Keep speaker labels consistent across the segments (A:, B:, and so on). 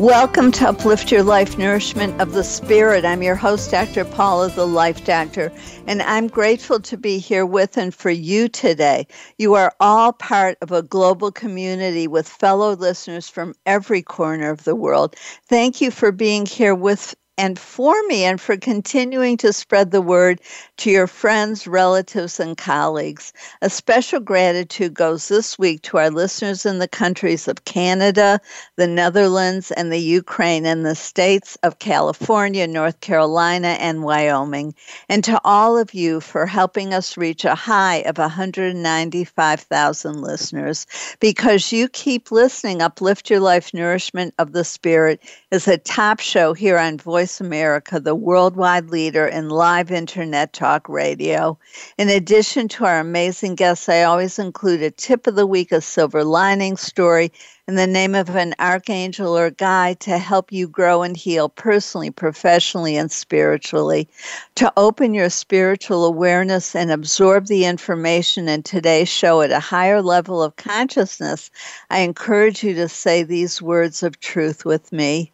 A: Welcome to Uplift Your Life Nourishment of the Spirit. I'm your host, Dr. Paula, the Life Doctor, and I'm grateful to be here with and for you today. You are all part of a global community with fellow listeners from every corner of the world. Thank you for being here with and for me and for continuing to spread the word to your friends, relatives, and colleagues. A special gratitude goes this week to our listeners in the countries of Canada, the Netherlands, and the Ukraine, and the states of California, North Carolina, and Wyoming. And to all of you for helping us reach a high of 195,000 listeners. Because you keep listening, Uplift Your Life Nourishment of the Spirit is a top show here on Voice Voice America, the worldwide leader in live internet talk radio. In addition to our amazing guests, I always include a tip of the week, a silver lining story, and the name of an archangel or guide to help you grow and heal personally, professionally, and spiritually. To open your spiritual awareness and absorb the information in today's show at a higher level of consciousness, I encourage you to say these words of truth with me.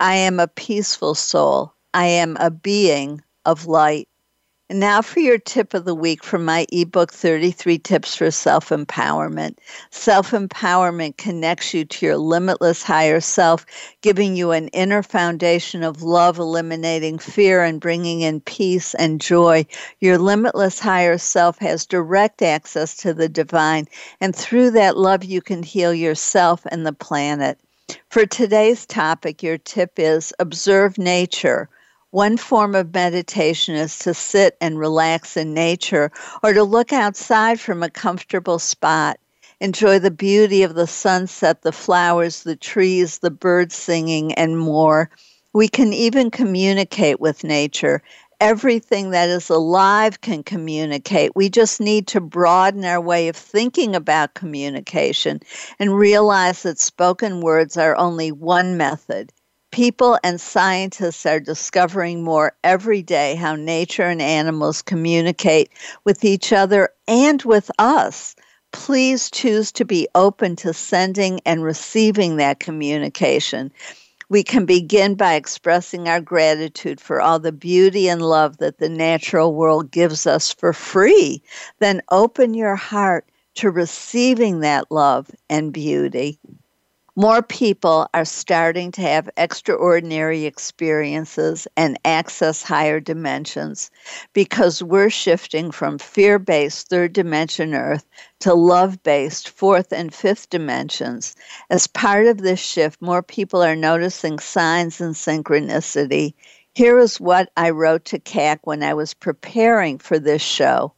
A: I am a peaceful soul. I am a being of light. And now for your tip of the week from my ebook 33 Tips for Self Empowerment. Self empowerment connects you to your limitless higher self, giving you an inner foundation of love, eliminating fear, and bringing in peace and joy. Your limitless higher self has direct access to the divine, and through that love, you can heal yourself and the planet. For today's topic, your tip is observe nature. One form of meditation is to sit and relax in nature or to look outside from a comfortable spot. Enjoy the beauty of the sunset, the flowers, the trees, the birds singing, and more. We can even communicate with nature everything that is alive can communicate. We just need to broaden our way of thinking about communication and realize that spoken words are only one method. People and scientists are discovering more every day how nature and animals communicate with each other and with us. Please choose to be open to sending and receiving that communication. We can begin by expressing our gratitude for all the beauty and love that the natural world gives us for free. Then open your heart to receiving that love and beauty more people are starting to have extraordinary experiences and access higher dimensions because we're shifting from fear based third dimension Earth to love based fourth and fifth dimensions. As part of this shift, more people are noticing signs and synchronicity. Here is what I wrote to Kac when I was preparing for this show.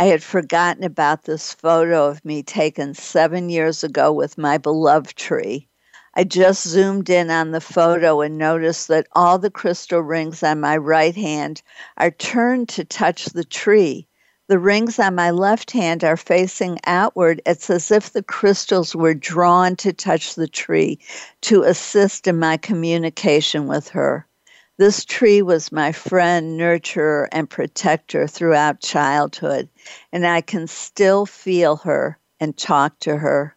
A: I had forgotten about this photo of me taken seven years ago with my beloved tree. I just zoomed in on the photo and noticed that all the crystal rings on my right hand are turned to touch the tree. The rings on my left hand are facing outward. It's as if the crystals were drawn to touch the tree to assist in my communication with her. This tree was my friend, nurturer, and protector throughout childhood, and I can still feel her and talk to her.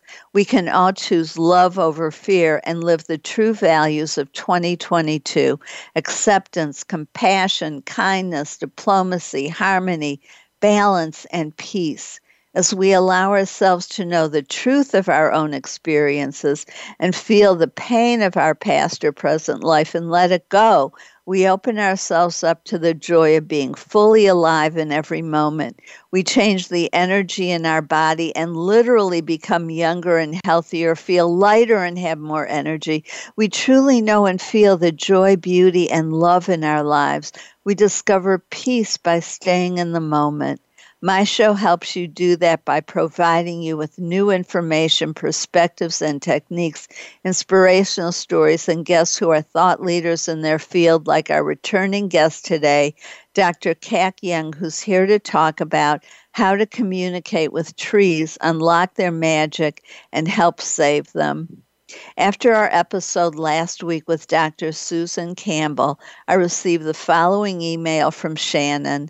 A: we can all choose love over fear and live the true values of 2022 acceptance, compassion, kindness, diplomacy, harmony, balance, and peace. as we allow ourselves to know the truth of our own experiences and feel the pain of our past or present life and let it go, we open ourselves up to the joy of being fully alive in every moment. We change the energy in our body and literally become younger and healthier, feel lighter and have more energy. We truly know and feel the joy, beauty, and love in our lives. We discover peace by staying in the moment. My show helps you do that by providing you with new information, perspectives, and techniques, inspirational stories, and guests who are thought leaders in their field, like our returning guest today, Dr. Kac Young, who's here to talk about how to communicate with trees, unlock their magic, and help save them. After our episode last week with Dr. Susan Campbell, I received the following email from Shannon.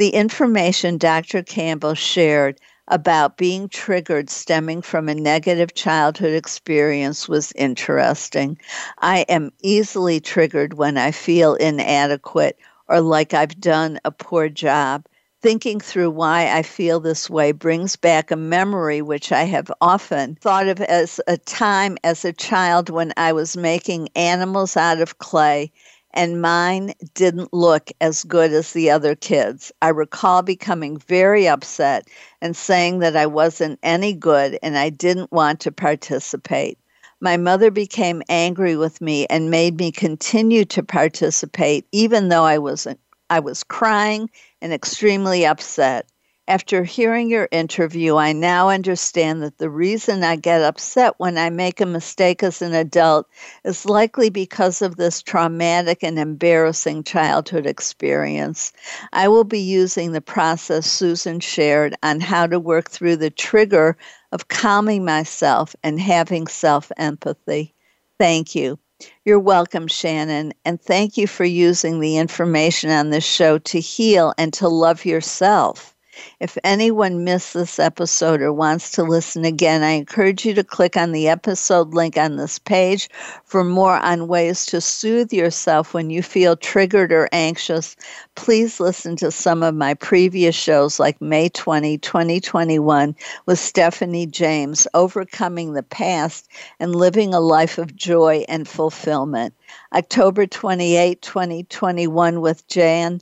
A: The information Dr. Campbell shared about being triggered stemming from a negative childhood experience was interesting. I am easily triggered when I feel inadequate or like I've done a poor job. Thinking through why I feel this way brings back a memory which I have often thought of as a time as a child when I was making animals out of clay and mine didn't look as good as the other kids. I recall becoming very upset and saying that I wasn't any good and I didn't want to participate. My mother became angry with me and made me continue to participate even though I wasn't I was crying and extremely upset. After hearing your interview, I now understand that the reason I get upset when I make a mistake as an adult is likely because of this traumatic and embarrassing childhood experience. I will be using the process Susan shared on how to work through the trigger of calming myself and having self empathy. Thank you. You're welcome, Shannon, and thank you for using the information on this show to heal and to love yourself. If anyone missed this episode or wants to listen again, I encourage you to click on the episode link on this page for more on ways to soothe yourself when you feel triggered or anxious. Please listen to some of my previous shows like May 20, 2021 with Stephanie James, Overcoming the Past and Living a Life of Joy and Fulfillment. October 28, 2021 with Jan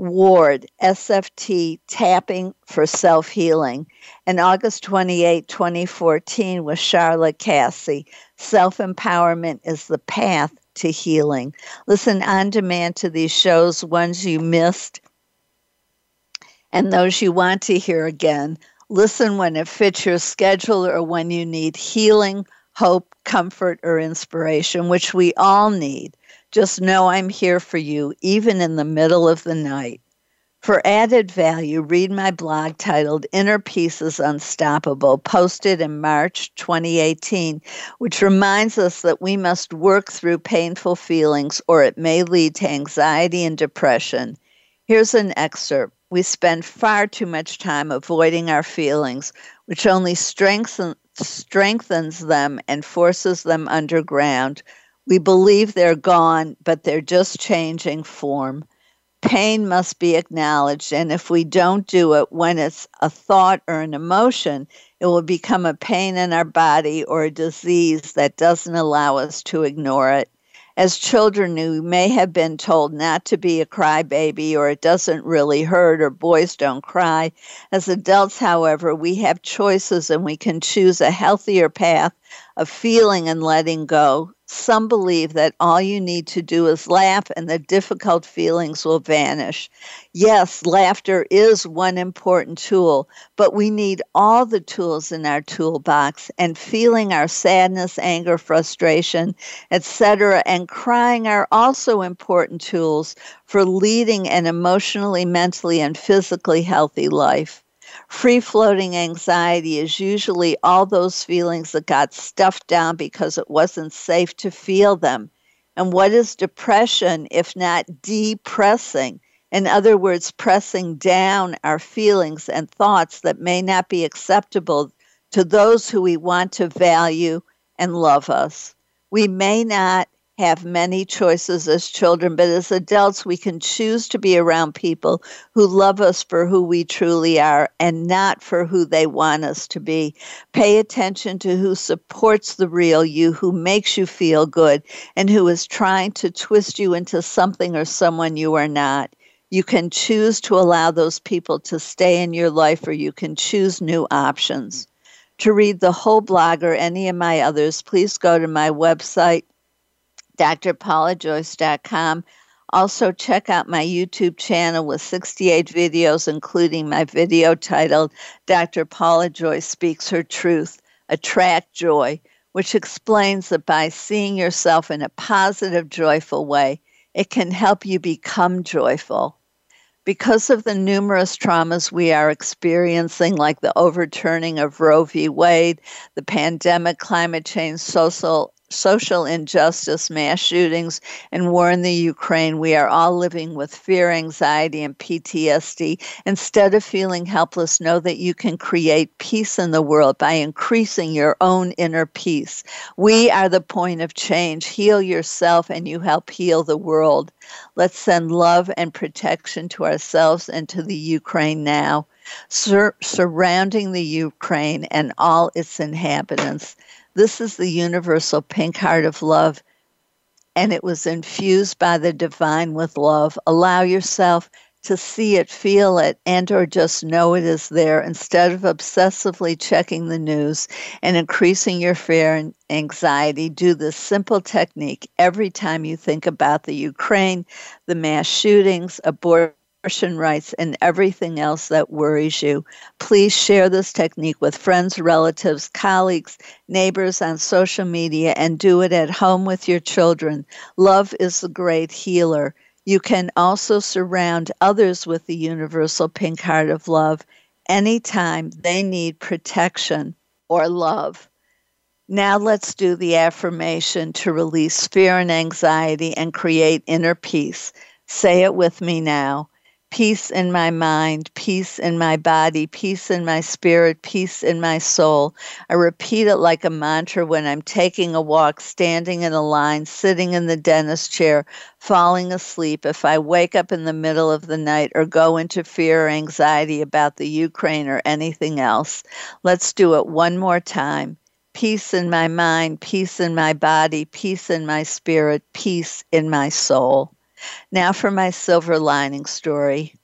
A: Ward, EFT Tapping for Self Healing, and August 28, 2014, with Charlotte Cassie, Self Empowerment is the Path to Healing. Listen on demand to these shows, ones you missed, and those you want to hear again. Listen when it fits your schedule or when you need healing, hope, comfort, or inspiration, which we all need. Just know I'm here for you, even in the middle of the night. For added value, read my blog titled Inner Peace is Unstoppable, posted in March 2018, which reminds us that we must work through painful feelings or it may lead to anxiety and depression. Here's an excerpt. We spend far too much time avoiding our feelings, which only strengthen, strengthens them and forces them underground we believe they're gone, but they're just changing form. Pain must be acknowledged, and if we don't do it when it's a thought or an emotion, it will become a pain in our body or a disease that doesn't allow us to ignore it. As children, we may have been told not to be a crybaby or it doesn't really hurt or boys don't cry. As adults, however, we have choices and we can choose a healthier path of feeling and letting go some believe that all you need to do is laugh and the difficult feelings will vanish. Yes, laughter is one important tool, but we need all the tools in our toolbox and feeling our sadness, anger, frustration, etc., and crying are also important tools for leading an emotionally, mentally, and physically healthy life. Free floating anxiety is usually all those feelings that got stuffed down because it wasn't safe to feel them. And what is depression if not depressing? In other words, pressing down our feelings and thoughts that may not be acceptable to those who we want to value and love us. We may not have many choices as children, but as adults, we can choose to be around people who love us for who we truly are and not for who they want us to be. Pay attention to who supports the real you, who makes you feel good, and who is trying to twist you into something or someone you are not. You can choose to allow those people to stay in your life, or you can choose new options. To read the whole blog or any of my others, please go to my website, drpaulajoyce.com. Also, check out my YouTube channel with 68 videos, including my video titled Dr. Paula Joyce Speaks Her Truth Attract Joy, which explains that by seeing yourself in a positive, joyful way, it can help you become joyful. Because of the numerous traumas we are experiencing, like the overturning of Roe v. Wade, the pandemic, climate change, social social injustice, mass shootings, and war in the Ukraine, we are all living with fear, anxiety, and PTSD. Instead of feeling helpless, know that you can create peace in the world by increasing your own inner peace. We are the point of change. Heal yourself, and you help heal the world. Let's send love and protection to ourselves and to the Ukraine now. Sur- surrounding the Ukraine and all its inhabitants. This is the universal pink heart of love, and it was infused by the divine with love. Allow yourself to see it, feel it, and or just know it is there instead of obsessively checking the news and increasing your fear and anxiety. Do this simple technique every time you think about the Ukraine, the mass shootings, abortion abortion rights, and everything else that worries you. Please share this technique with friends, relatives, colleagues, neighbors on social media, and do it at home with your children. Love is the great healer. You can also surround others with the universal pink heart of love anytime they need protection or love. Now let's do the affirmation to release fear and anxiety and create inner peace. Say it with me now peace in my mind, peace in my body, peace in my spirit, peace in my soul. I repeat it like a mantra when I'm taking a walk, standing in a line, sitting in the dentist chair, falling asleep. If I wake up in the middle of the night or go into fear or anxiety about the Ukraine or anything else, let's do it one more time. Peace in my mind, peace in my body, peace in my spirit, peace in my soul. Now for my silver lining story.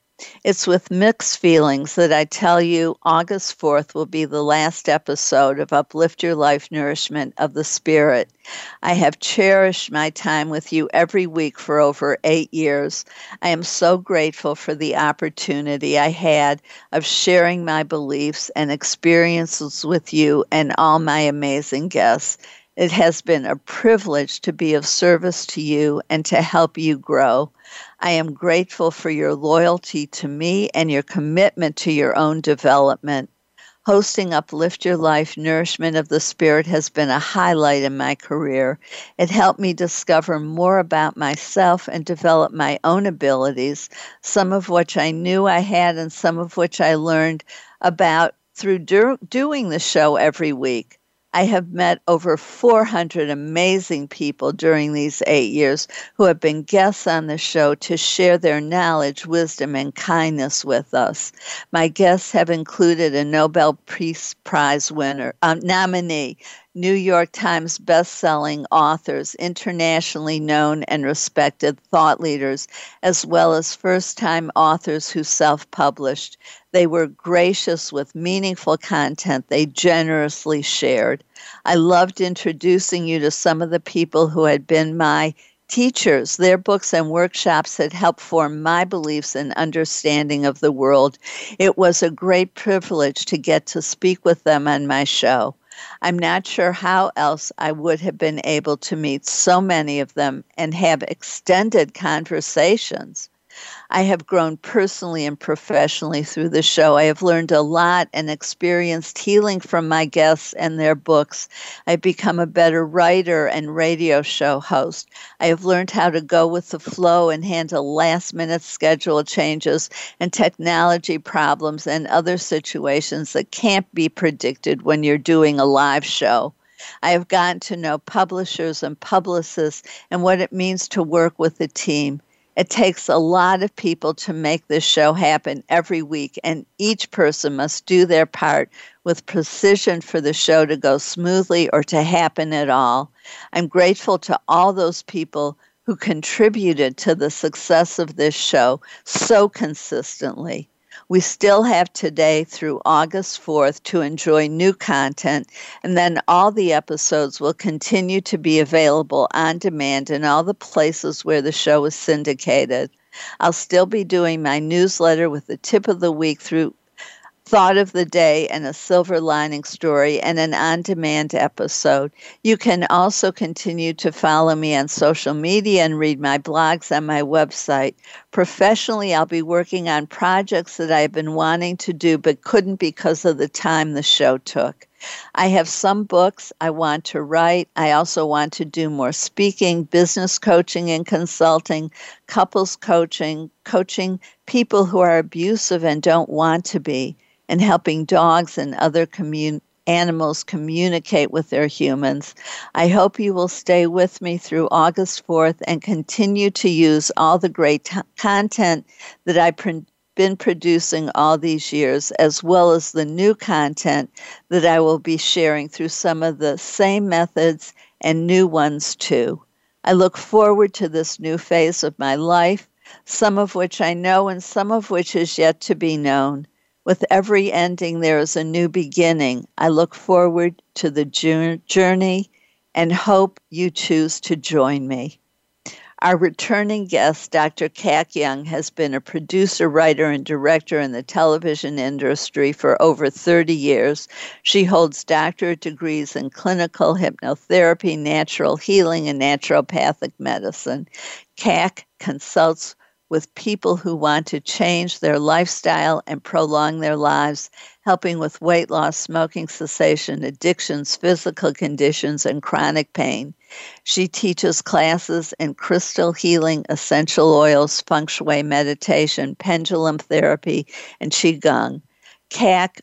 A: It's with mixed feelings that I tell you August 4th will be the last episode of Uplift Your Life Nourishment of the Spirit. I have cherished my time with you every week for over eight years. I am so grateful for the opportunity I had of sharing my beliefs and experiences with you and all my amazing guests. It has been a privilege to be of service to you and to help you grow. I am grateful for your loyalty to me and your commitment to your own development. Hosting Uplift Your Life Nourishment of the Spirit has been a highlight in my career. It helped me discover more about myself and develop my own abilities, some of which I knew I had and some of which I learned about through do- doing the show every week. I have met over 400 amazing people during these eight years who have been guests on the show to share their knowledge, wisdom, and kindness with us. My guests have included a Nobel Peace Prize winner, um, nominee, New York Times best-selling authors, internationally known and respected thought leaders, as well as first-time authors who self-published. They were gracious with meaningful content they generously shared. I loved introducing you to some of the people who had been my teachers. Their books and workshops had helped form my beliefs and understanding of the world. It was a great privilege to get to speak with them on my show. I'm not sure how else I would have been able to meet so many of them and have extended conversations. I have grown personally and professionally through the show. I have learned a lot and experienced healing from my guests and their books. I've become a better writer and radio show host. I have learned how to go with the flow and handle last minute schedule changes and technology problems and other situations that can't be predicted when you're doing a live show. I have gotten to know publishers and publicists and what it means to work with a team. It takes a lot of people to make this show happen every week, and each person must do their part with precision for the show to go smoothly or to happen at all. I'm grateful to all those people who contributed to the success of this show so consistently. We still have today through August 4th to enjoy new content, and then all the episodes will continue to be available on demand in all the places where the show is syndicated. I'll still be doing my newsletter with the tip of the week through thought of the day and a silver lining story and an on demand episode. You can also continue to follow me on social media and read my blogs on my website. Professionally, I'll be working on projects that I've been wanting to do but couldn't because of the time the show took. I have some books I want to write. I also want to do more speaking, business coaching and consulting, couples coaching, coaching people who are abusive and don't want to be and helping dogs and other animals communicate with their humans. I hope you will stay with me through August 4th and continue to use all the great t- content that I've pr- been producing all these years, as well as the new content that I will be sharing through some of the same methods and new ones too. I look forward to this new phase of my life, some of which I know and some of which is yet to be known. With every ending, there is a new beginning. I look forward to the journey and hope you choose to join me. Our returning guest, Dr. Kac Young, has been a producer, writer, and director in the television industry for over 30 years. She holds doctorate degrees in clinical hypnotherapy, natural healing, and naturopathic medicine. Kac consults with people who want to change their lifestyle and prolong their lives, helping with weight loss, smoking cessation, addictions, physical conditions, and chronic pain. She teaches classes in crystal healing, essential oils, feng shui meditation, pendulum therapy, and qigong. Kac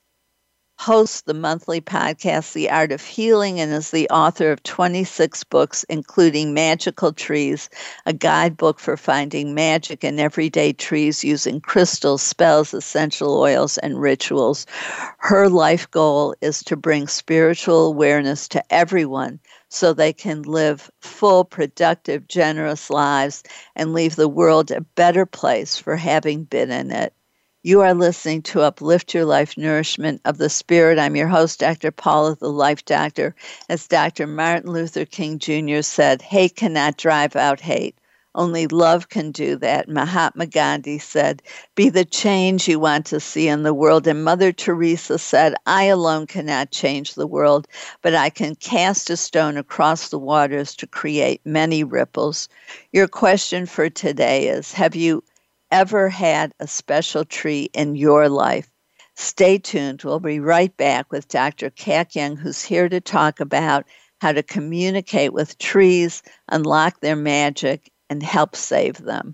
A: hosts the monthly podcast, The Art of Healing, and is the author of 26 books, including Magical Trees, a guidebook for finding magic in everyday trees using crystals, spells, essential oils, and rituals. Her life goal is to bring spiritual awareness to everyone so they can live full, productive, generous lives and leave the world a better place for having been in it. You are listening to Uplift Your Life Nourishment of the Spirit. I'm your host, Dr. Paula, the Life Doctor. As Dr. Martin Luther King Jr. said, hate cannot drive out hate. Only love can do that. Mahatma Gandhi said, Be the change you want to see in the world. And Mother Teresa said, I alone cannot change the world, but I can cast a stone across the waters to create many ripples. Your question for today is Have you ever had a special tree in your life. Stay tuned. We'll be right back with Dr. Kac Young, who's here to talk about how to communicate with trees, unlock their magic, and help save them.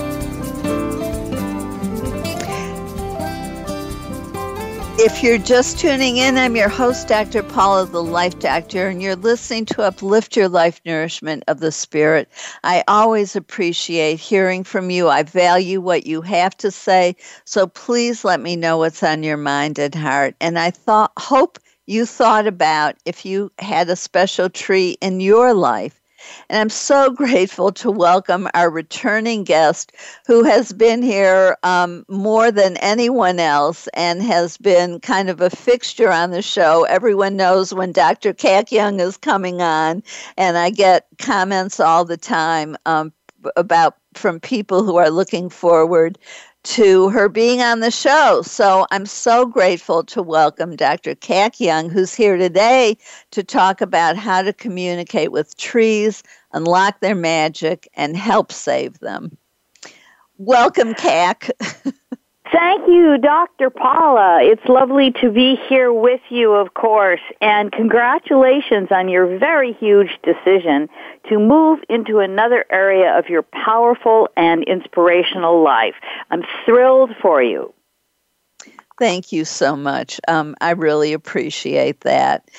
A: If you're just tuning in, I'm your host, Dr. Paula, the Life Doctor, and you're listening to Uplift Your Life Nourishment of the Spirit. I always appreciate hearing from you. I value what you have to say, so please let me know what's on your mind and heart. And I thought, hope you thought about if you had a special tree in your life and I'm so grateful to welcome our returning guest who has been here um, more than anyone else and has been kind of a fixture on the show. Everyone knows when Dr. Kac Young is coming on, and I get comments all the time um, about from people who are looking forward to her being on the show. So I'm so grateful to welcome Dr. Kac Young, who's here today to talk about how to communicate with trees, unlock their magic, and help save them. Welcome, Kac.
B: Thank you, Dr. Paula. It's lovely to be here with you, of course, and congratulations on your very huge decision to move into another area of your powerful and inspirational life. I'm thrilled for you.
A: Thank you so much. Um, I really appreciate that.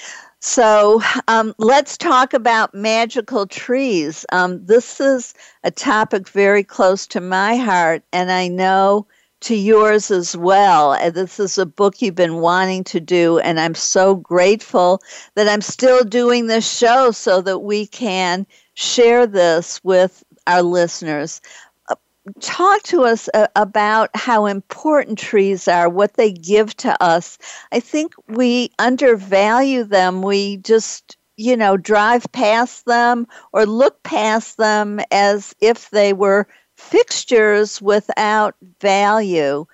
A: So um, let's talk about magical trees. Um, this is a topic very close to my heart, and I know to yours as well. Uh, this is a book you've been wanting to do, and I'm so grateful that I'm still doing this show so that we can share this with our listeners. Uh, talk to us uh, about how important trees are, what they give to us. I think we undervalue them. We just you know, drive past them or look past them as if they were fixtures without value.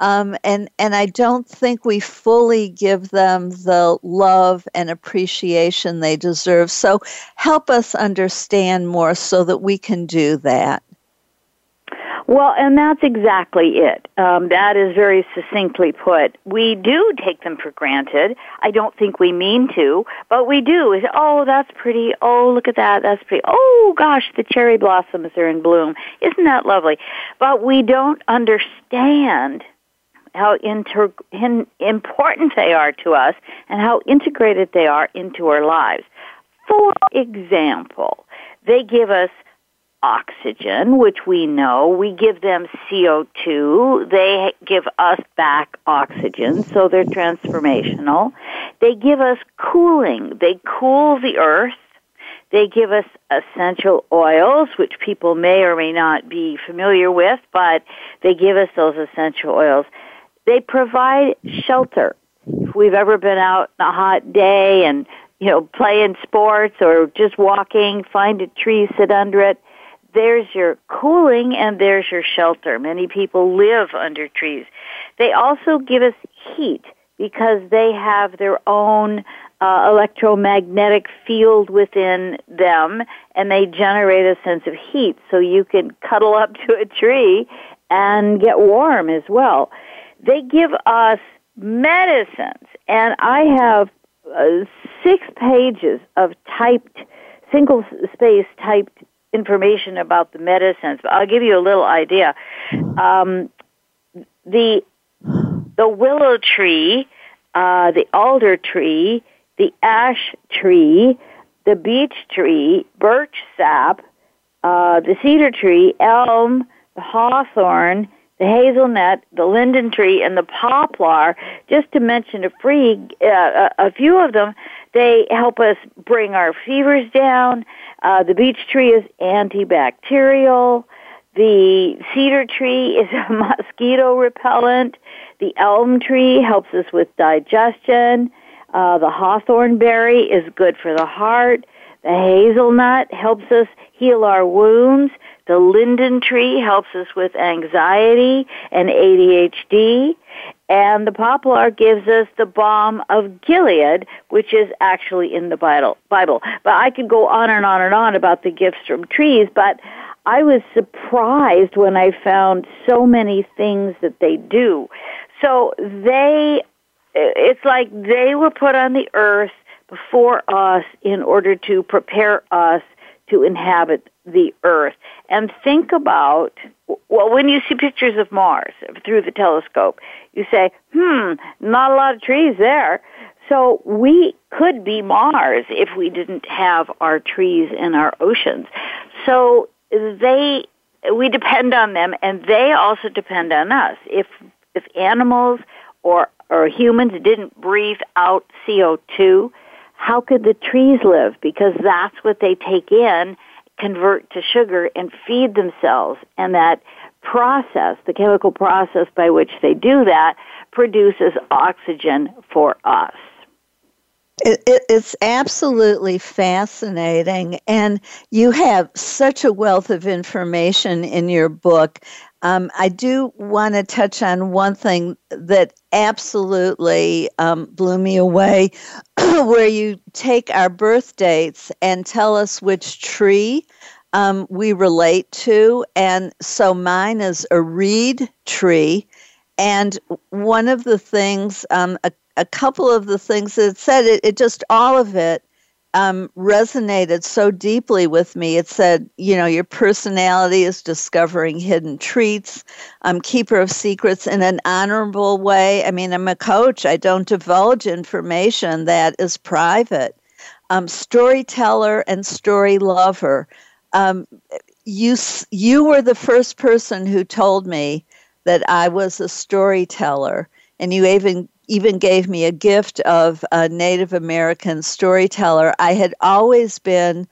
A: Um, and and I don't think we fully give them the love and appreciation they deserve. So help us understand more so that we can do that.
B: Well, and that's exactly it. Um, that is very succinctly put. We do take them for granted. I don't think we mean to, but we do. oh, that's pretty. Oh, look at that. That's pretty. Oh, gosh, the cherry blossoms are in bloom. Isn't that lovely? But we don't understand how inter- in, important they are to us and how integrated they are into our lives. For example, they give us oxygen, which we know. We give them CO2. They give us back oxygen, so they're transformational. They give us cooling. They cool the earth. They give us essential oils, which people may or may not be familiar with, but they give us those essential oils. They provide shelter. If we've ever been out on a hot day and you know, playing sports or just walking, find a tree, sit under it there's your cooling and there's your shelter. Many people live under trees. They also give us heat because they have their own uh, electromagnetic field within them and they generate a sense of heat so you can cuddle up to a tree and get warm as well. They give us medicines and I have uh, six pages of typed single space typed information about the medicines, but I'll give you a little idea. Um, the the willow tree, uh, the alder tree, the ash tree, the beech tree, birch sap, uh, the cedar tree, elm, the hawthorn, the hazelnut, the linden tree, and the poplar, just to mention a free uh, a few of them, they help us bring our fevers down. Uh, the beech tree is antibacterial. The cedar tree is a mosquito repellent. The elm tree helps us with digestion. Uh, the hawthorn berry is good for the heart. The hazelnut helps us heal our wounds. The linden tree helps us with anxiety and ADHD. And the poplar gives us the balm of Gilead, which is actually in the Bible. But I could go on and on and on about the gifts from trees, but I was surprised when I found so many things that they do. So they, it's like they were put on the earth before us in order to prepare us to inhabit the earth. And think about, well, when you see pictures of Mars through the telescope, you say, hmm, not a lot of trees there. So we could be Mars if we didn't have our trees and our oceans. So they, we depend on them and they also depend on us. If, if animals or, or humans didn't breathe out CO2, how could the trees live? Because that's what they take in, convert to sugar, and feed themselves. And that process, the chemical process by which they do that, produces oxygen for us.
A: It, it, it's absolutely fascinating, and you have such a wealth of information in your book. Um, I do want to touch on one thing that absolutely um, blew me away, where you take our birth dates and tell us which tree um, we relate to. And so mine is a reed tree. And one of the things, um, a a couple of the things that it said, it, it just all of it um, resonated so deeply with me. It said, you know, your personality is discovering hidden treats, I'm keeper of secrets in an honorable way. I mean, I'm a coach, I don't divulge information that is private. Um, storyteller and story lover. Um, you, you were the first person who told me that I was a storyteller, and you even even gave me a gift of a Native American storyteller. I had always been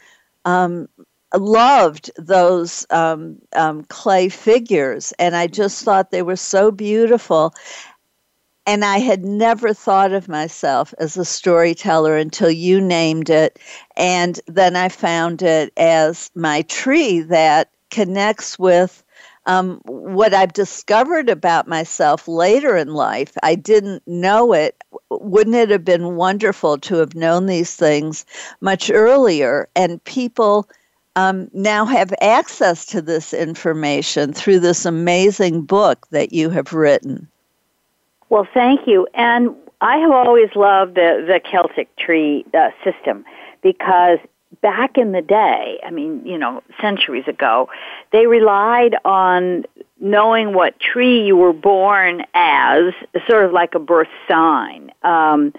A: um, loved those um, um, clay figures, and I just thought they were so beautiful. And I had never thought of myself as a storyteller until you named it. And then I found it as my tree that connects with um, what I've discovered about myself later in life, I didn't know it. Wouldn't it have been wonderful to have known these things much earlier? And people um, now have access to this information through this amazing book that you have written.
B: Well, thank you. And I have always loved the, the Celtic tree uh, system because back in the day, I mean, you know, centuries ago, they relied on knowing what tree you were born as, sort of like a birth sign. Um,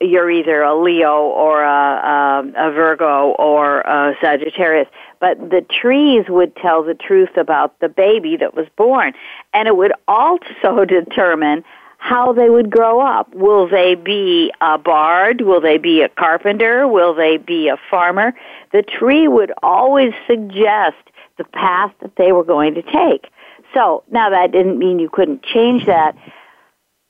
B: you're either a Leo or a, a, a Virgo or a Sagittarius, but the trees would tell the truth about the baby that was born, and it would also determine how they would grow up. Will they be a bard? Will they be a carpenter? Will they be a farmer? The tree would always suggest the path that they were going to take. So, now that didn't mean you couldn't change that,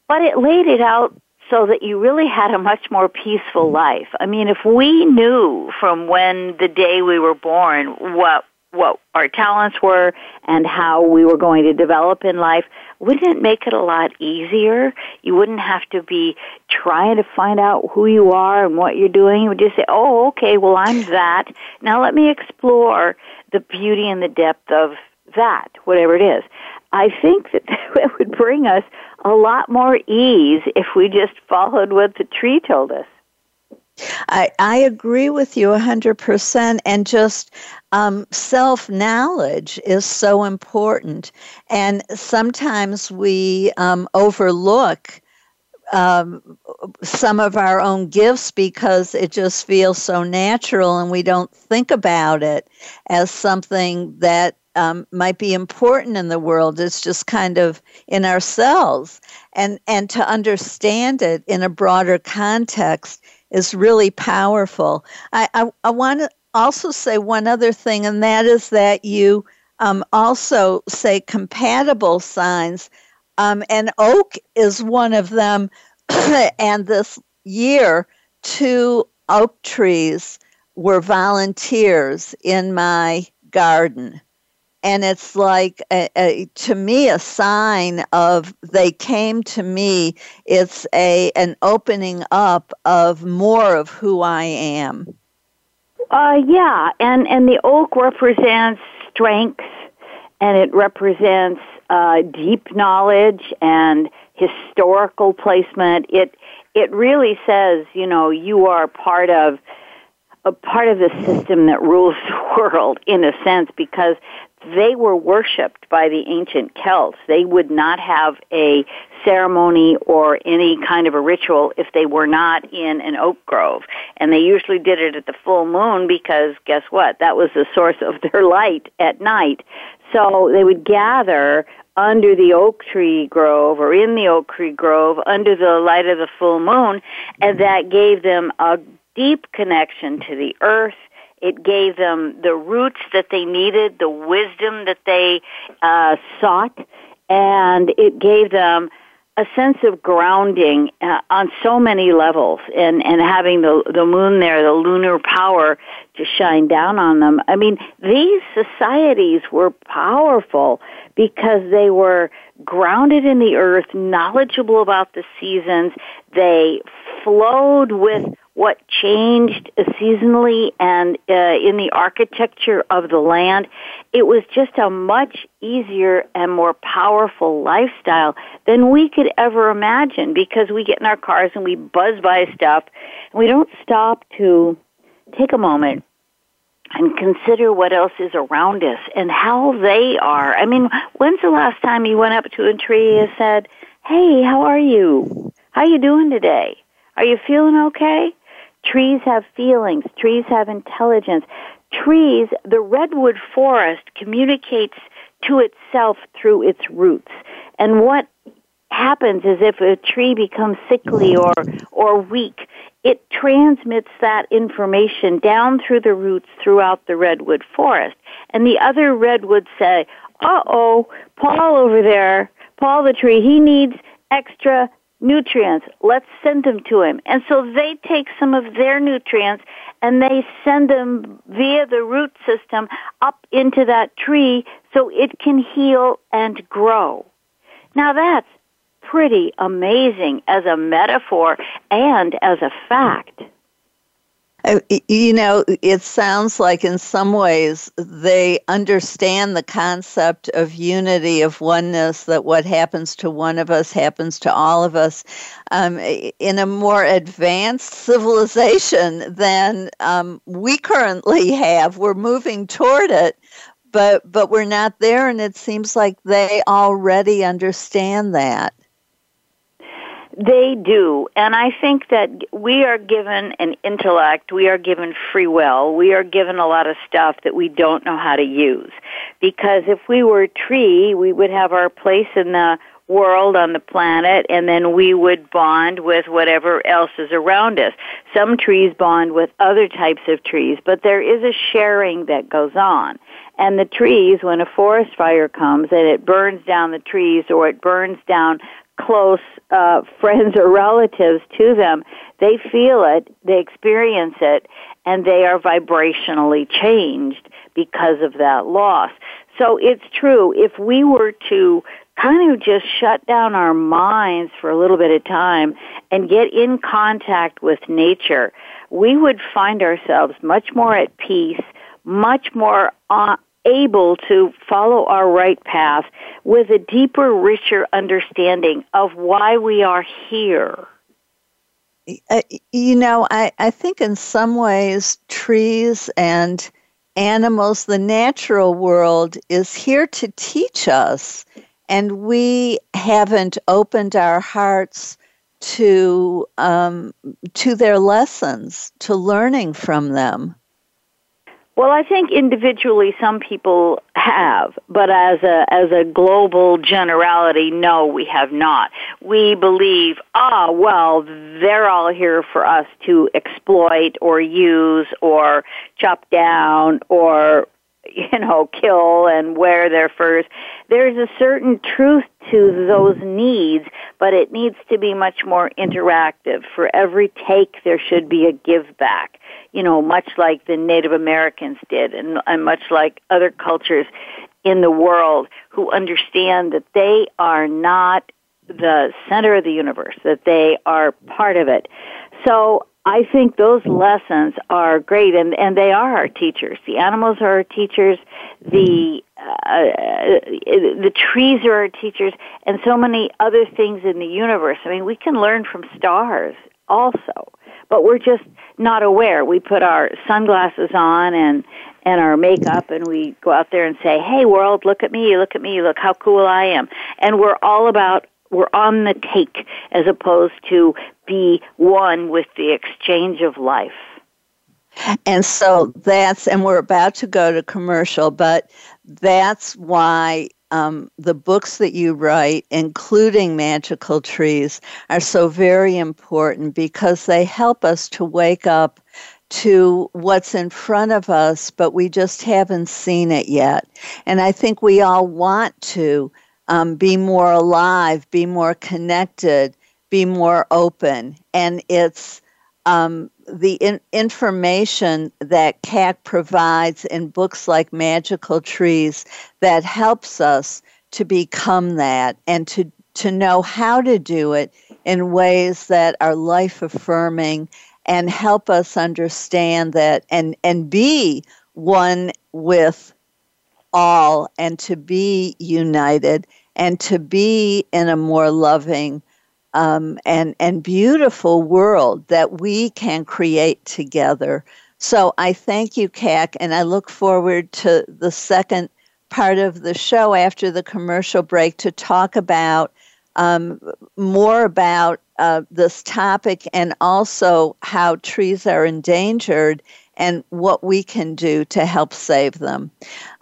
B: but it laid it out so that you really had a much more peaceful life. I mean, if we knew from when the day we were born what what our talents were and how we were going to develop in life, wouldn't it make it a lot easier? You wouldn't have to be trying to find out who you are and what you're doing. You would just say, oh, okay, well, I'm that. Now let me explore the beauty and the depth of that, whatever it is. I think that it would bring us a lot more ease if we just followed what the tree told us.
A: I, I agree with you 100%. And just um, self knowledge is so important. And sometimes we um, overlook um, some of our own gifts because it just feels so natural and we don't think about it as something that um, might be important in the world. It's just kind of in ourselves. And, and to understand it in a broader context is really powerful. I, I, I want to also say one other thing, and that is that you um, also say compatible signs um, and oak is one of them. and this year, two oak trees were volunteers in my garden. And it's like, a, a, to me, a sign of they came to me. It's a an opening up of more of who I am.
B: Uh, yeah, and and the oak represents strength, and it represents uh, deep knowledge and historical placement. It it really says, you know, you are part of a part of the system that rules the world in a sense because they were worshipped by the ancient Celts. They would not have a ceremony or any kind of a ritual if they were not in an oak grove. And they usually did it at the full moon because guess what? That was the source of their light at night. So they would gather under the oak tree grove or in the oak tree grove under the light of the full moon and that gave them a deep connection to the earth it gave them the roots that they needed the wisdom that they uh, sought and it gave them a sense of grounding uh, on so many levels and and having the the moon there the lunar power to shine down on them. I mean these societies were powerful because they were grounded in the earth knowledgeable about the seasons. They flowed with what changed seasonally and uh, in the architecture of the land. It was just a much easier and more powerful lifestyle than we could ever imagine because we get in our cars and we buzz by stuff and we don't stop to take a moment and consider what else is around us and how they are. I mean, when's the last time you went up to a tree and said, "Hey, how are you? How you doing today? Are you feeling okay?" Trees have feelings. Trees have intelligence. Trees, the redwood forest communicates to itself through its roots. And what happens is if a tree becomes sickly or, or weak, it transmits that information down through the roots throughout the redwood forest. And the other redwoods say, uh oh, Paul over there, Paul the tree, he needs extra nutrients. Let's send them to him. And so they take some of their nutrients and they send them via the root system up into that tree so it can heal and grow. Now that's pretty amazing as a metaphor and as a fact.
A: Uh, you know, it sounds like in some ways they understand the concept of unity, of oneness, that what happens to one of us happens to all of us um, in a more advanced civilization than um, we currently have. We're moving toward it, but, but we're not there, and it seems like they already understand that.
B: They do. And I think that we are given an intellect, we are given free will, we are given a lot of stuff that we don't know how to use. Because if we were a tree, we would have our place in the world on the planet and then we would bond with whatever else is around us. Some trees bond with other types of trees, but there is a sharing that goes on. And the trees, when a forest fire comes and it burns down the trees or it burns down close uh, friends or relatives to them, they feel it, they experience it, and they are vibrationally changed because of that loss. So it's true, if we were to kind of just shut down our minds for a little bit of time and get in contact with nature, we would find ourselves much more at peace, much more uh, able to follow our right path with a deeper, richer understanding of why we are here.
A: uh, you know, I, I think in some ways trees and animals, the natural world is here to teach us, and we haven't opened our hearts to um, to their lessons, to learning from them.
B: Well, I think individually some people have, but as a as a global generality, no, we have not. We believe, ah, well, they're all here for us to exploit or use or chop down or you know, kill and wear their furs. There's a certain truth to those needs, but it needs to be much more interactive. For every take, there should be a give back. You know, much like the Native Americans did and, and much like other cultures in the world who understand that they are not the center of the universe, that they are part of it. So I think those lessons are great, and, and they are our teachers. The animals are our teachers. The uh, the trees are our teachers, and so many other things in the universe. I mean, we can learn from stars also, but we're just not aware. We put our sunglasses on and and our makeup, and we go out there and say, "Hey, world, look at me! Look at me! Look how cool I am!" And we're all about we're on the take as opposed to be one with the exchange of life.
A: And so that's, and we're about to go to commercial, but that's why um, the books that you write, including Magical Trees, are so very important because they help us to wake up to what's in front of us, but we just haven't seen it yet. And I think we all want to um, be more alive, be more connected, be more open. And it's um, the in- information that Kac provides in books like Magical Trees that helps us to become that and to, to know how to do it in ways that are life affirming and help us understand that and, and be one with all and to be united and to be in a more loving um, and and beautiful world that we can create together. So I thank you, Kac, and I look forward to the second part of the show after the commercial break to talk about um, more about uh, this topic and also how trees are endangered and what we can do to help save them.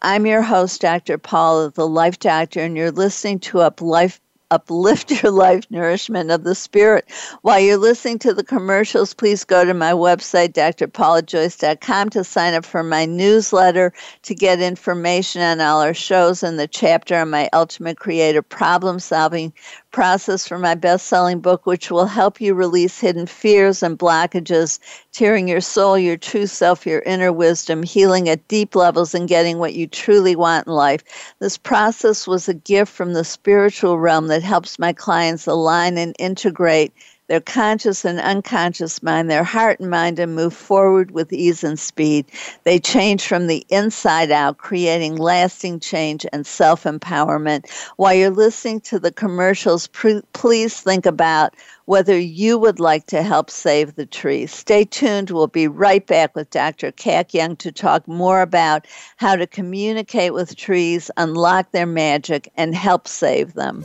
A: I'm your host, Dr. Paula, the Life Doctor, and you're listening to Up Life uplift your life nourishment of the spirit. While you're listening to the commercials, please go to my website, drpaulajoyce.com, to sign up for my newsletter to get information on all our shows and the chapter on my ultimate creative problem solving process for my best selling book, which will help you release hidden fears and blockages, tearing your soul, your true self, your inner wisdom, healing at deep levels, and getting what you truly want in life. This process was a gift from the spiritual realm that helps my clients align and integrate their conscious and unconscious mind, their heart and mind, and move forward with ease and speed. They change from the inside out, creating lasting change and self empowerment. While you're listening to the commercials, please think about whether you would like to help save the trees. Stay tuned. We'll be right back with Dr. Kac Young to talk more about how to communicate with trees, unlock their magic, and help save them.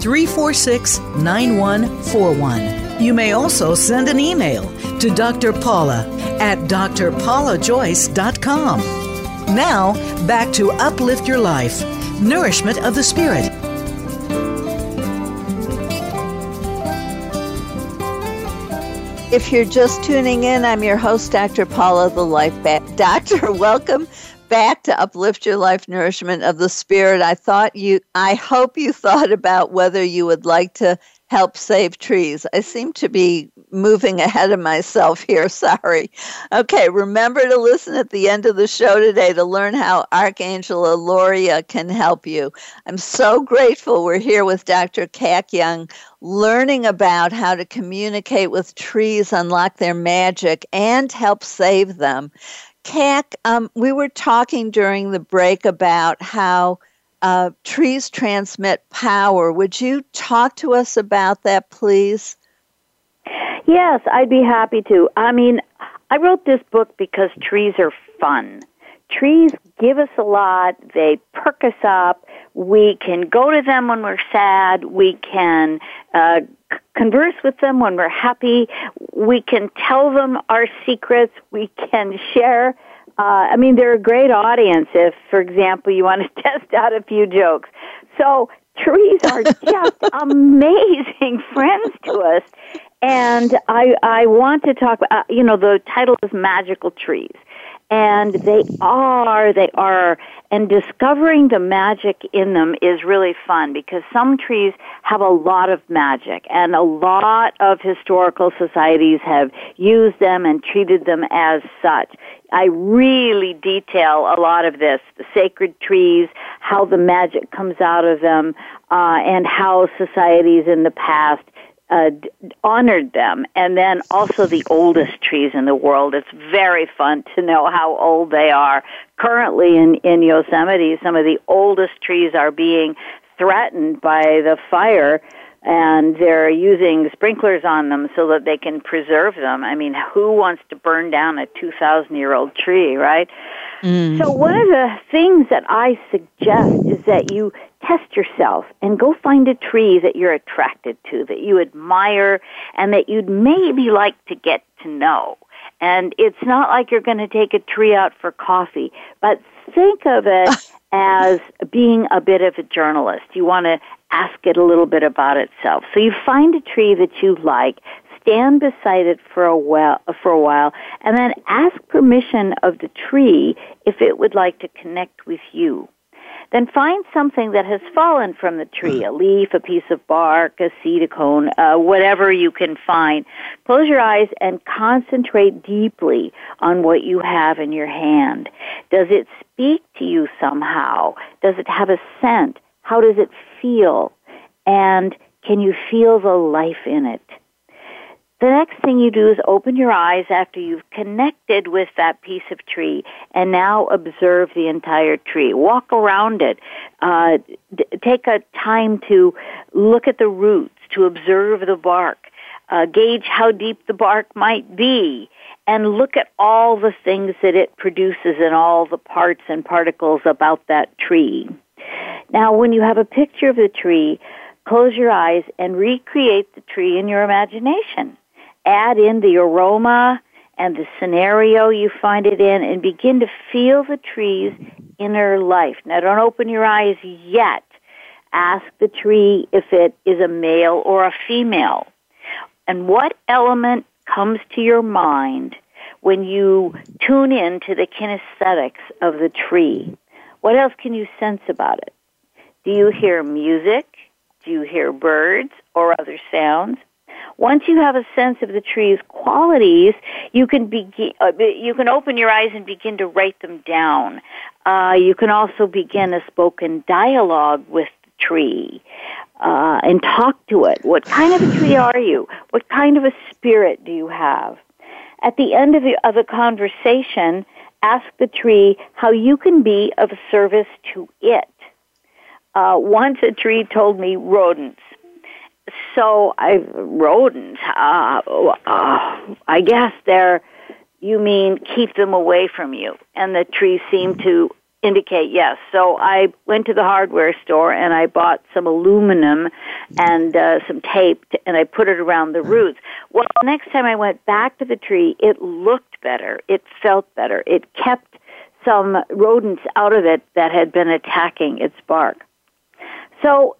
C: 346 9141. You may also send an email to Dr. Paula at drpaulajoyce.com. Now, back to Uplift Your Life Nourishment of the Spirit.
A: If you're just tuning in, I'm your host, Dr. Paula, the Life ba- Doctor. Welcome back to Uplift Your Life Nourishment of the Spirit. I thought you, I hope you thought about whether you would like to help save trees. I seem to be moving ahead of myself here. Sorry. Okay, remember to listen at the end of the show today to learn how Archangel Eloria can help you. I'm so grateful we're here with Dr. Kac Young, learning about how to communicate with trees, unlock their magic, and help save them. Kac, um, we were talking during the break about how uh, trees transmit power. Would you talk to us about that, please?
B: Yes, I'd be happy to. I mean, I wrote this book because trees are fun. Trees give us a lot. They perk us up. We can go to them when we're sad. We can uh, converse with them when we're happy. We can tell them our secrets. We can share uh, I mean, they're a great audience if, for example, you want to test out a few jokes. So trees are just amazing friends to us. And I, I want to talk, uh, you know, the title is Magical Trees. And they are, they are, and discovering the magic in them is really fun because some trees have a lot of magic and a lot of historical societies have used them and treated them as such. I really detail a lot of this, the sacred trees, how the magic comes out of them, uh, and how societies in the past uh, honored them, and then also the oldest trees in the world. It's very fun to know how old they are. Currently in, in Yosemite, some of the oldest trees are being threatened by the fire and they're using sprinklers on them so that they can preserve them. I mean, who wants to burn down a 2,000 year old tree, right? Mm. So one of the things that I suggest is that you test yourself and go find a tree that you're attracted to, that you admire, and that you'd maybe like to get to know. And it's not like you're going to take a tree out for coffee, but think of it as being a bit of a journalist. You want to ask it a little bit about itself. So you find a tree that you like, stand beside it for a while, for a while, and then ask permission of the tree if it would like to connect with you. Then find something that has fallen from the tree, a leaf, a piece of bark, a seed, a cone, uh, whatever you can find. Close your eyes and concentrate deeply on what you have in your hand. Does it speak to you somehow? Does it have a scent? How does it feel? And can you feel the life in it? The next thing you do is open your eyes after you've connected with that piece of tree and now observe the entire tree. Walk around it. Uh, d- take a time to look at the roots, to observe the bark, uh, gauge how deep the bark might be, and look at all the things that it produces and all the parts and particles about that tree. Now, when you have a picture of the tree, close your eyes and recreate the tree in your imagination add in the aroma and the scenario you find it in and begin to feel the tree's inner life. Now don't open your eyes yet. Ask the tree if it is a male or a female. And what element comes to your mind when you tune in to the kinesthetics of the tree? What else can you sense about it? Do you hear music? Do you hear birds or other sounds? Once you have a sense of the tree's qualities, you can begin. Uh, you can open your eyes and begin to write them down. Uh, you can also begin a spoken dialogue with the tree uh, and talk to it. What kind of a tree are you? What kind of a spirit do you have? At the end of, the, of a conversation, ask the tree how you can be of service to it. Uh, once a tree told me rodents. So I rodents. Uh, uh, I guess they're. You mean keep them away from you? And the tree seemed to indicate yes. So I went to the hardware store and I bought some aluminum and uh, some tape to, and I put it around the roots. Well, next time I went back to the tree, it looked better. It felt better. It kept some rodents out of it that had been attacking its bark. So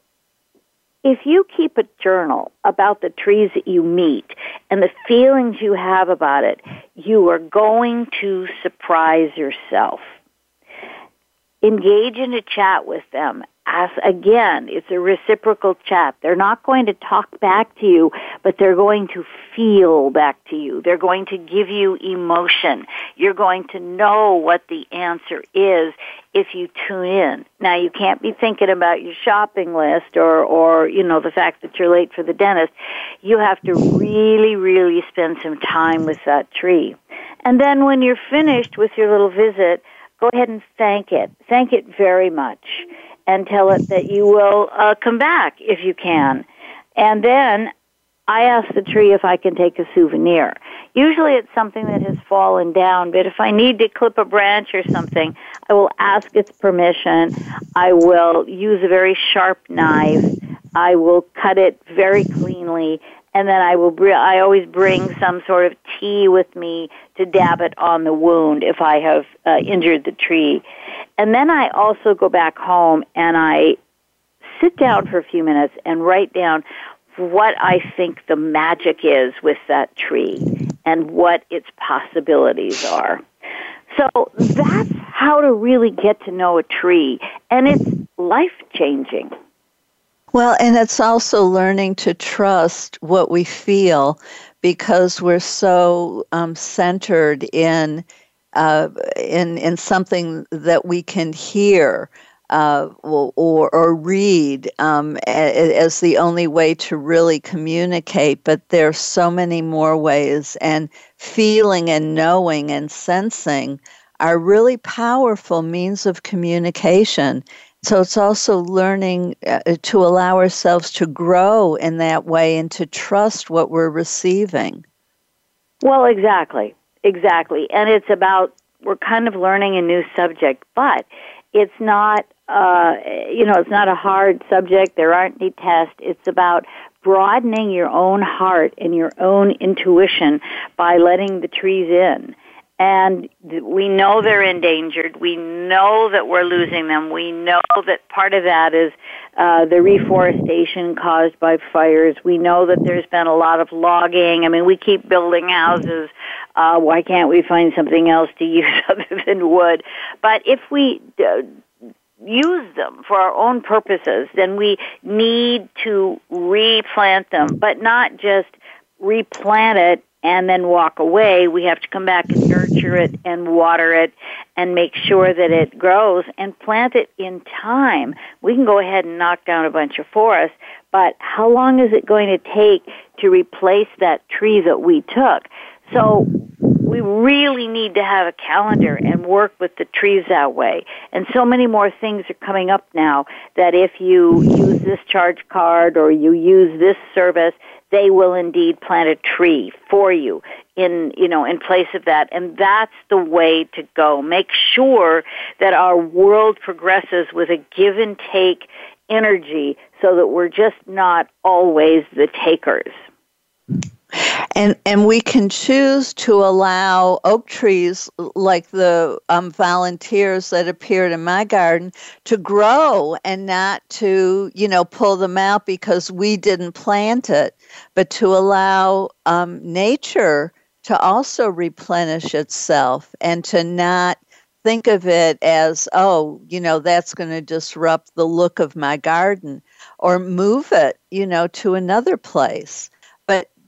B: if you keep a journal about the trees that you meet and the feelings you have about it, you are going to surprise yourself engage in a chat with them. As again, it's a reciprocal chat. They're not going to talk back to you, but they're going to feel back to you. They're going to give you emotion. You're going to know what the answer is if you tune in. Now you can't be thinking about your shopping list or, or, you know, the fact that you're late for the dentist. You have to really, really spend some time with that tree. And then when you're finished with your little visit, go ahead and thank it. Thank it very much and tell it that you will uh, come back if you can. And then I ask the tree if I can take a souvenir. Usually it's something that has fallen down, but if I need to clip a branch or something, I will ask its permission. I will use a very sharp knife. I will cut it very cleanly and then I will br- I always bring some sort of tea with me to dab it on the wound if I have uh, injured the tree. And then I also go back home and I sit down for a few minutes and write down what I think the magic is with that tree and what its possibilities are. So that's how to really get to know a tree and it's life changing.
A: Well, and it's also learning to trust what we feel because we're so um, centered in uh, in in something that we can hear uh, or, or read um, as the only way to really communicate. But there's so many more ways, and feeling and knowing and sensing are really powerful means of communication. So it's also learning uh, to allow ourselves to grow in that way and to trust what we're receiving.
B: Well, exactly. Exactly. And it's about, we're kind of learning a new subject, but it's not, uh, you know, it's not a hard subject. There aren't any tests. It's about broadening your own heart and your own intuition by letting the trees in and we know they're endangered. We know that we're losing them. We know that part of that is uh, the reforestation caused by fires. We know that there's been a lot of logging. I mean, we keep building houses. Uh, why can't we find something else to use other than wood? But if we uh, use them for our own purposes, then we need to replant them, but not just replant it and then walk away. We have to come back and nurture it and water it and make sure that it grows and plant it in time. We can go ahead and knock down a bunch of forests, but how long is it going to take to replace that tree that we took? So we really need to have a calendar and work with the trees that way. And so many more things are coming up now that if you use this charge card or you use this service, they will indeed plant a tree for you in you know in place of that. And that's the way to go. Make sure that our world progresses with a give and take energy so that we're just not always the takers
A: And and we can choose to allow oak trees like the um, volunteers that appeared in my garden to grow and not to you know pull them out because we didn't plant it, but to allow um, nature to also replenish itself and to not think of it as oh you know that's going to disrupt the look of my garden or move it you know to another place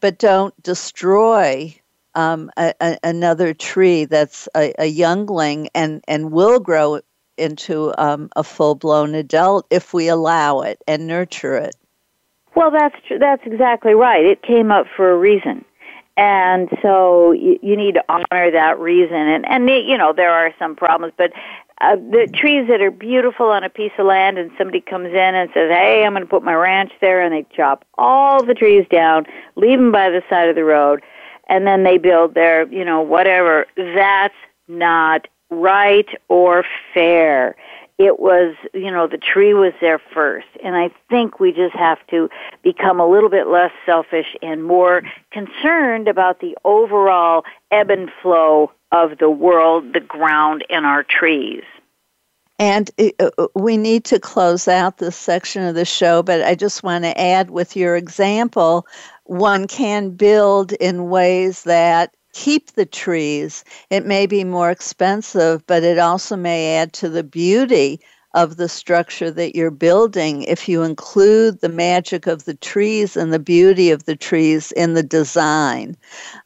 A: but don't destroy um, a, a, another tree that's a, a, youngling and, and will grow into um, a full blown adult if we allow it and nurture it.
B: Well, that's true. That's exactly right. It came up for a reason. And so you, you need to honor that reason. And, and, you know, there are some problems, but uh, the trees that are beautiful on a piece of land and somebody comes in and says, hey, I'm going to put my ranch there, and they chop all the trees down, leave them by the side of the road, and then they build their, you know, whatever. That's not right or fair. It was, you know, the tree was there first. And I think we just have to become a little bit less selfish and more concerned about the overall ebb and flow of the world, the ground, and our trees.
A: And uh, uh, we need to close out this section of the show, but I just want to add with your example, one can build in ways that keep the trees. It may be more expensive, but it also may add to the beauty of the structure that you're building if you include the magic of the trees and the beauty of the trees in the design.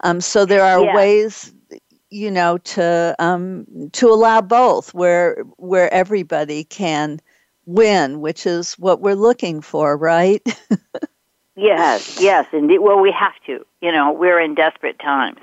A: Um, so there are yeah. ways you know to um, to allow both where where everybody can win which is what we're looking for right
B: yes yes indeed well we have to you know we're in desperate times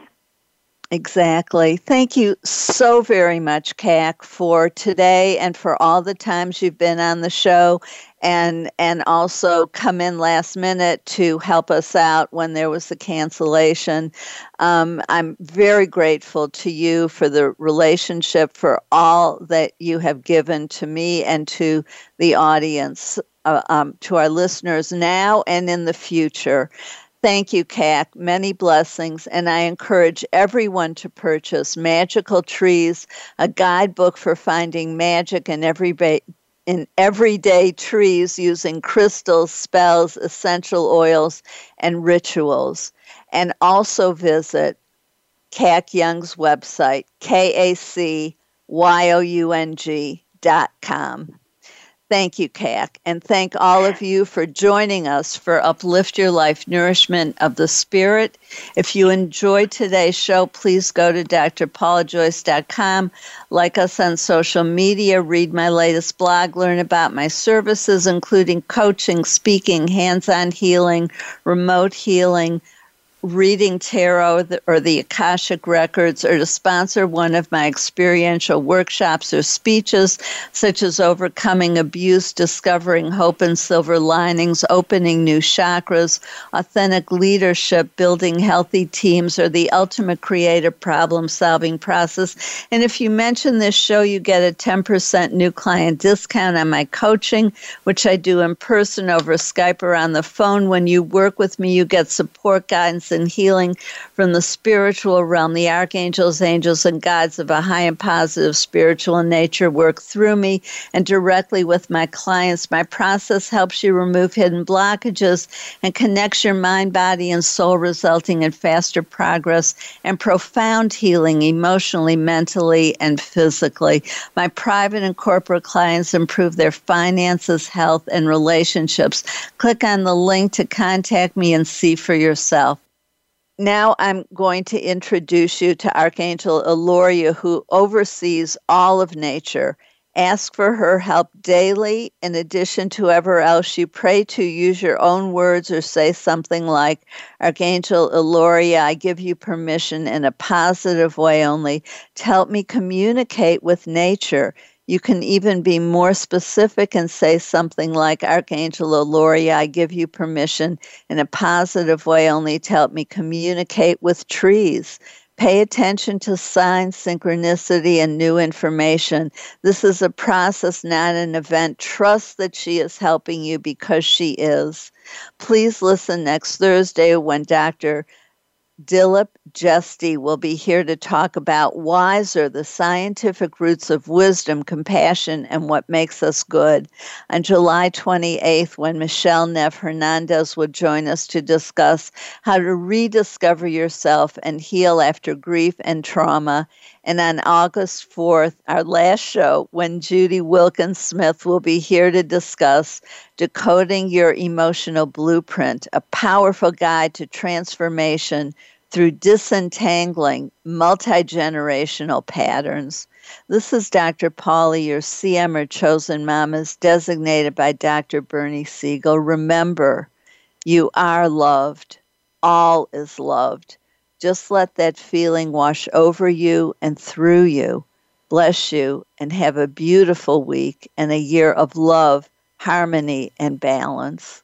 A: Exactly. Thank you so very much, Kac, for today and for all the times you've been on the show and and also come in last minute to help us out when there was a cancellation. Um, I'm very grateful to you for the relationship, for all that you have given to me and to the audience, uh, um, to our listeners now and in the future. Thank you, Kac. Many blessings. And I encourage everyone to purchase Magical Trees, a guidebook for finding magic in everyday, in everyday trees using crystals, spells, essential oils, and rituals. And also visit Kac Young's website, K A C Y O U N G dot com. Thank you, Kac, and thank all of you for joining us for Uplift Your Life Nourishment of the Spirit. If you enjoyed today's show, please go to drpaulajoyce.com, like us on social media, read my latest blog, learn about my services, including coaching, speaking, hands on healing, remote healing reading tarot or the Akashic Records or to sponsor one of my experiential workshops or speeches, such as Overcoming Abuse, Discovering Hope and Silver Linings, Opening New Chakras, Authentic Leadership, Building Healthy Teams, or the Ultimate Creative Problem Solving Process. And if you mention this show, you get a 10% new client discount on my coaching, which I do in person over Skype or on the phone. When you work with me, you get support guidance and healing from the spiritual realm. The archangels, angels, and gods of a high and positive spiritual nature work through me and directly with my clients. My process helps you remove hidden blockages and connects your mind, body, and soul, resulting in faster progress and profound healing emotionally, mentally, and physically. My private and corporate clients improve their finances, health, and relationships. Click on the link to contact me and see for yourself now I'm going to introduce you to Archangel Eloria, who oversees all of nature. Ask for her help daily. In addition to whoever else you pray to, use your own words or say something like, Archangel Eloria, I give you permission in a positive way only to help me communicate with nature. You can even be more specific and say something like, Archangel Eloria, I give you permission in a positive way only to help me communicate with trees. Pay attention to signs, synchronicity, and new information. This is a process, not an event. Trust that she is helping you because she is. Please listen next Thursday when Dr. Dilip Jeste will be here to talk about Wiser, the scientific roots of wisdom, compassion, and what makes us good. On July 28th, when Michelle Neff Hernandez will join us to discuss how to rediscover yourself and heal after grief and trauma. And on August 4th, our last show, when Judy Wilkins Smith will be here to discuss Decoding Your Emotional Blueprint, a powerful guide to transformation through disentangling multi generational patterns. This is Dr. Paula, your CM or chosen mamas, designated by Dr. Bernie Siegel. Remember, you are loved. All is loved. Just let that feeling wash over you and through you. Bless you and have a beautiful week and a year of love, harmony, and balance.